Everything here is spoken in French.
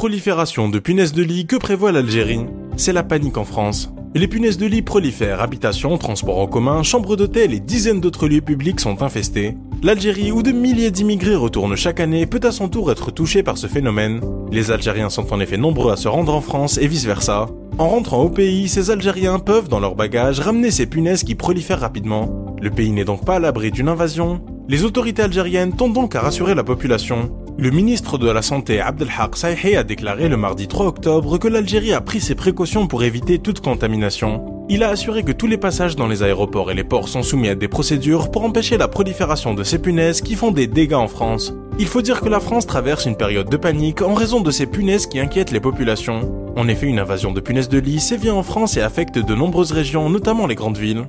Prolifération de punaises de lit, que prévoit l'Algérie C'est la panique en France. Les punaises de lit prolifèrent, habitations, transports en commun, chambres d'hôtel et dizaines d'autres lieux publics sont infestés. L'Algérie, où de milliers d'immigrés retournent chaque année, peut à son tour être touchée par ce phénomène. Les Algériens sont en effet nombreux à se rendre en France et vice-versa. En rentrant au pays, ces Algériens peuvent, dans leur bagage, ramener ces punaises qui prolifèrent rapidement. Le pays n'est donc pas à l'abri d'une invasion. Les autorités algériennes tentent donc à rassurer la population. Le ministre de la Santé Abdelhak Saïhi a déclaré le mardi 3 octobre que l'Algérie a pris ses précautions pour éviter toute contamination. Il a assuré que tous les passages dans les aéroports et les ports sont soumis à des procédures pour empêcher la prolifération de ces punaises qui font des dégâts en France. Il faut dire que la France traverse une période de panique en raison de ces punaises qui inquiètent les populations. En effet, une invasion de punaises de lit sévit en France et affecte de nombreuses régions, notamment les grandes villes.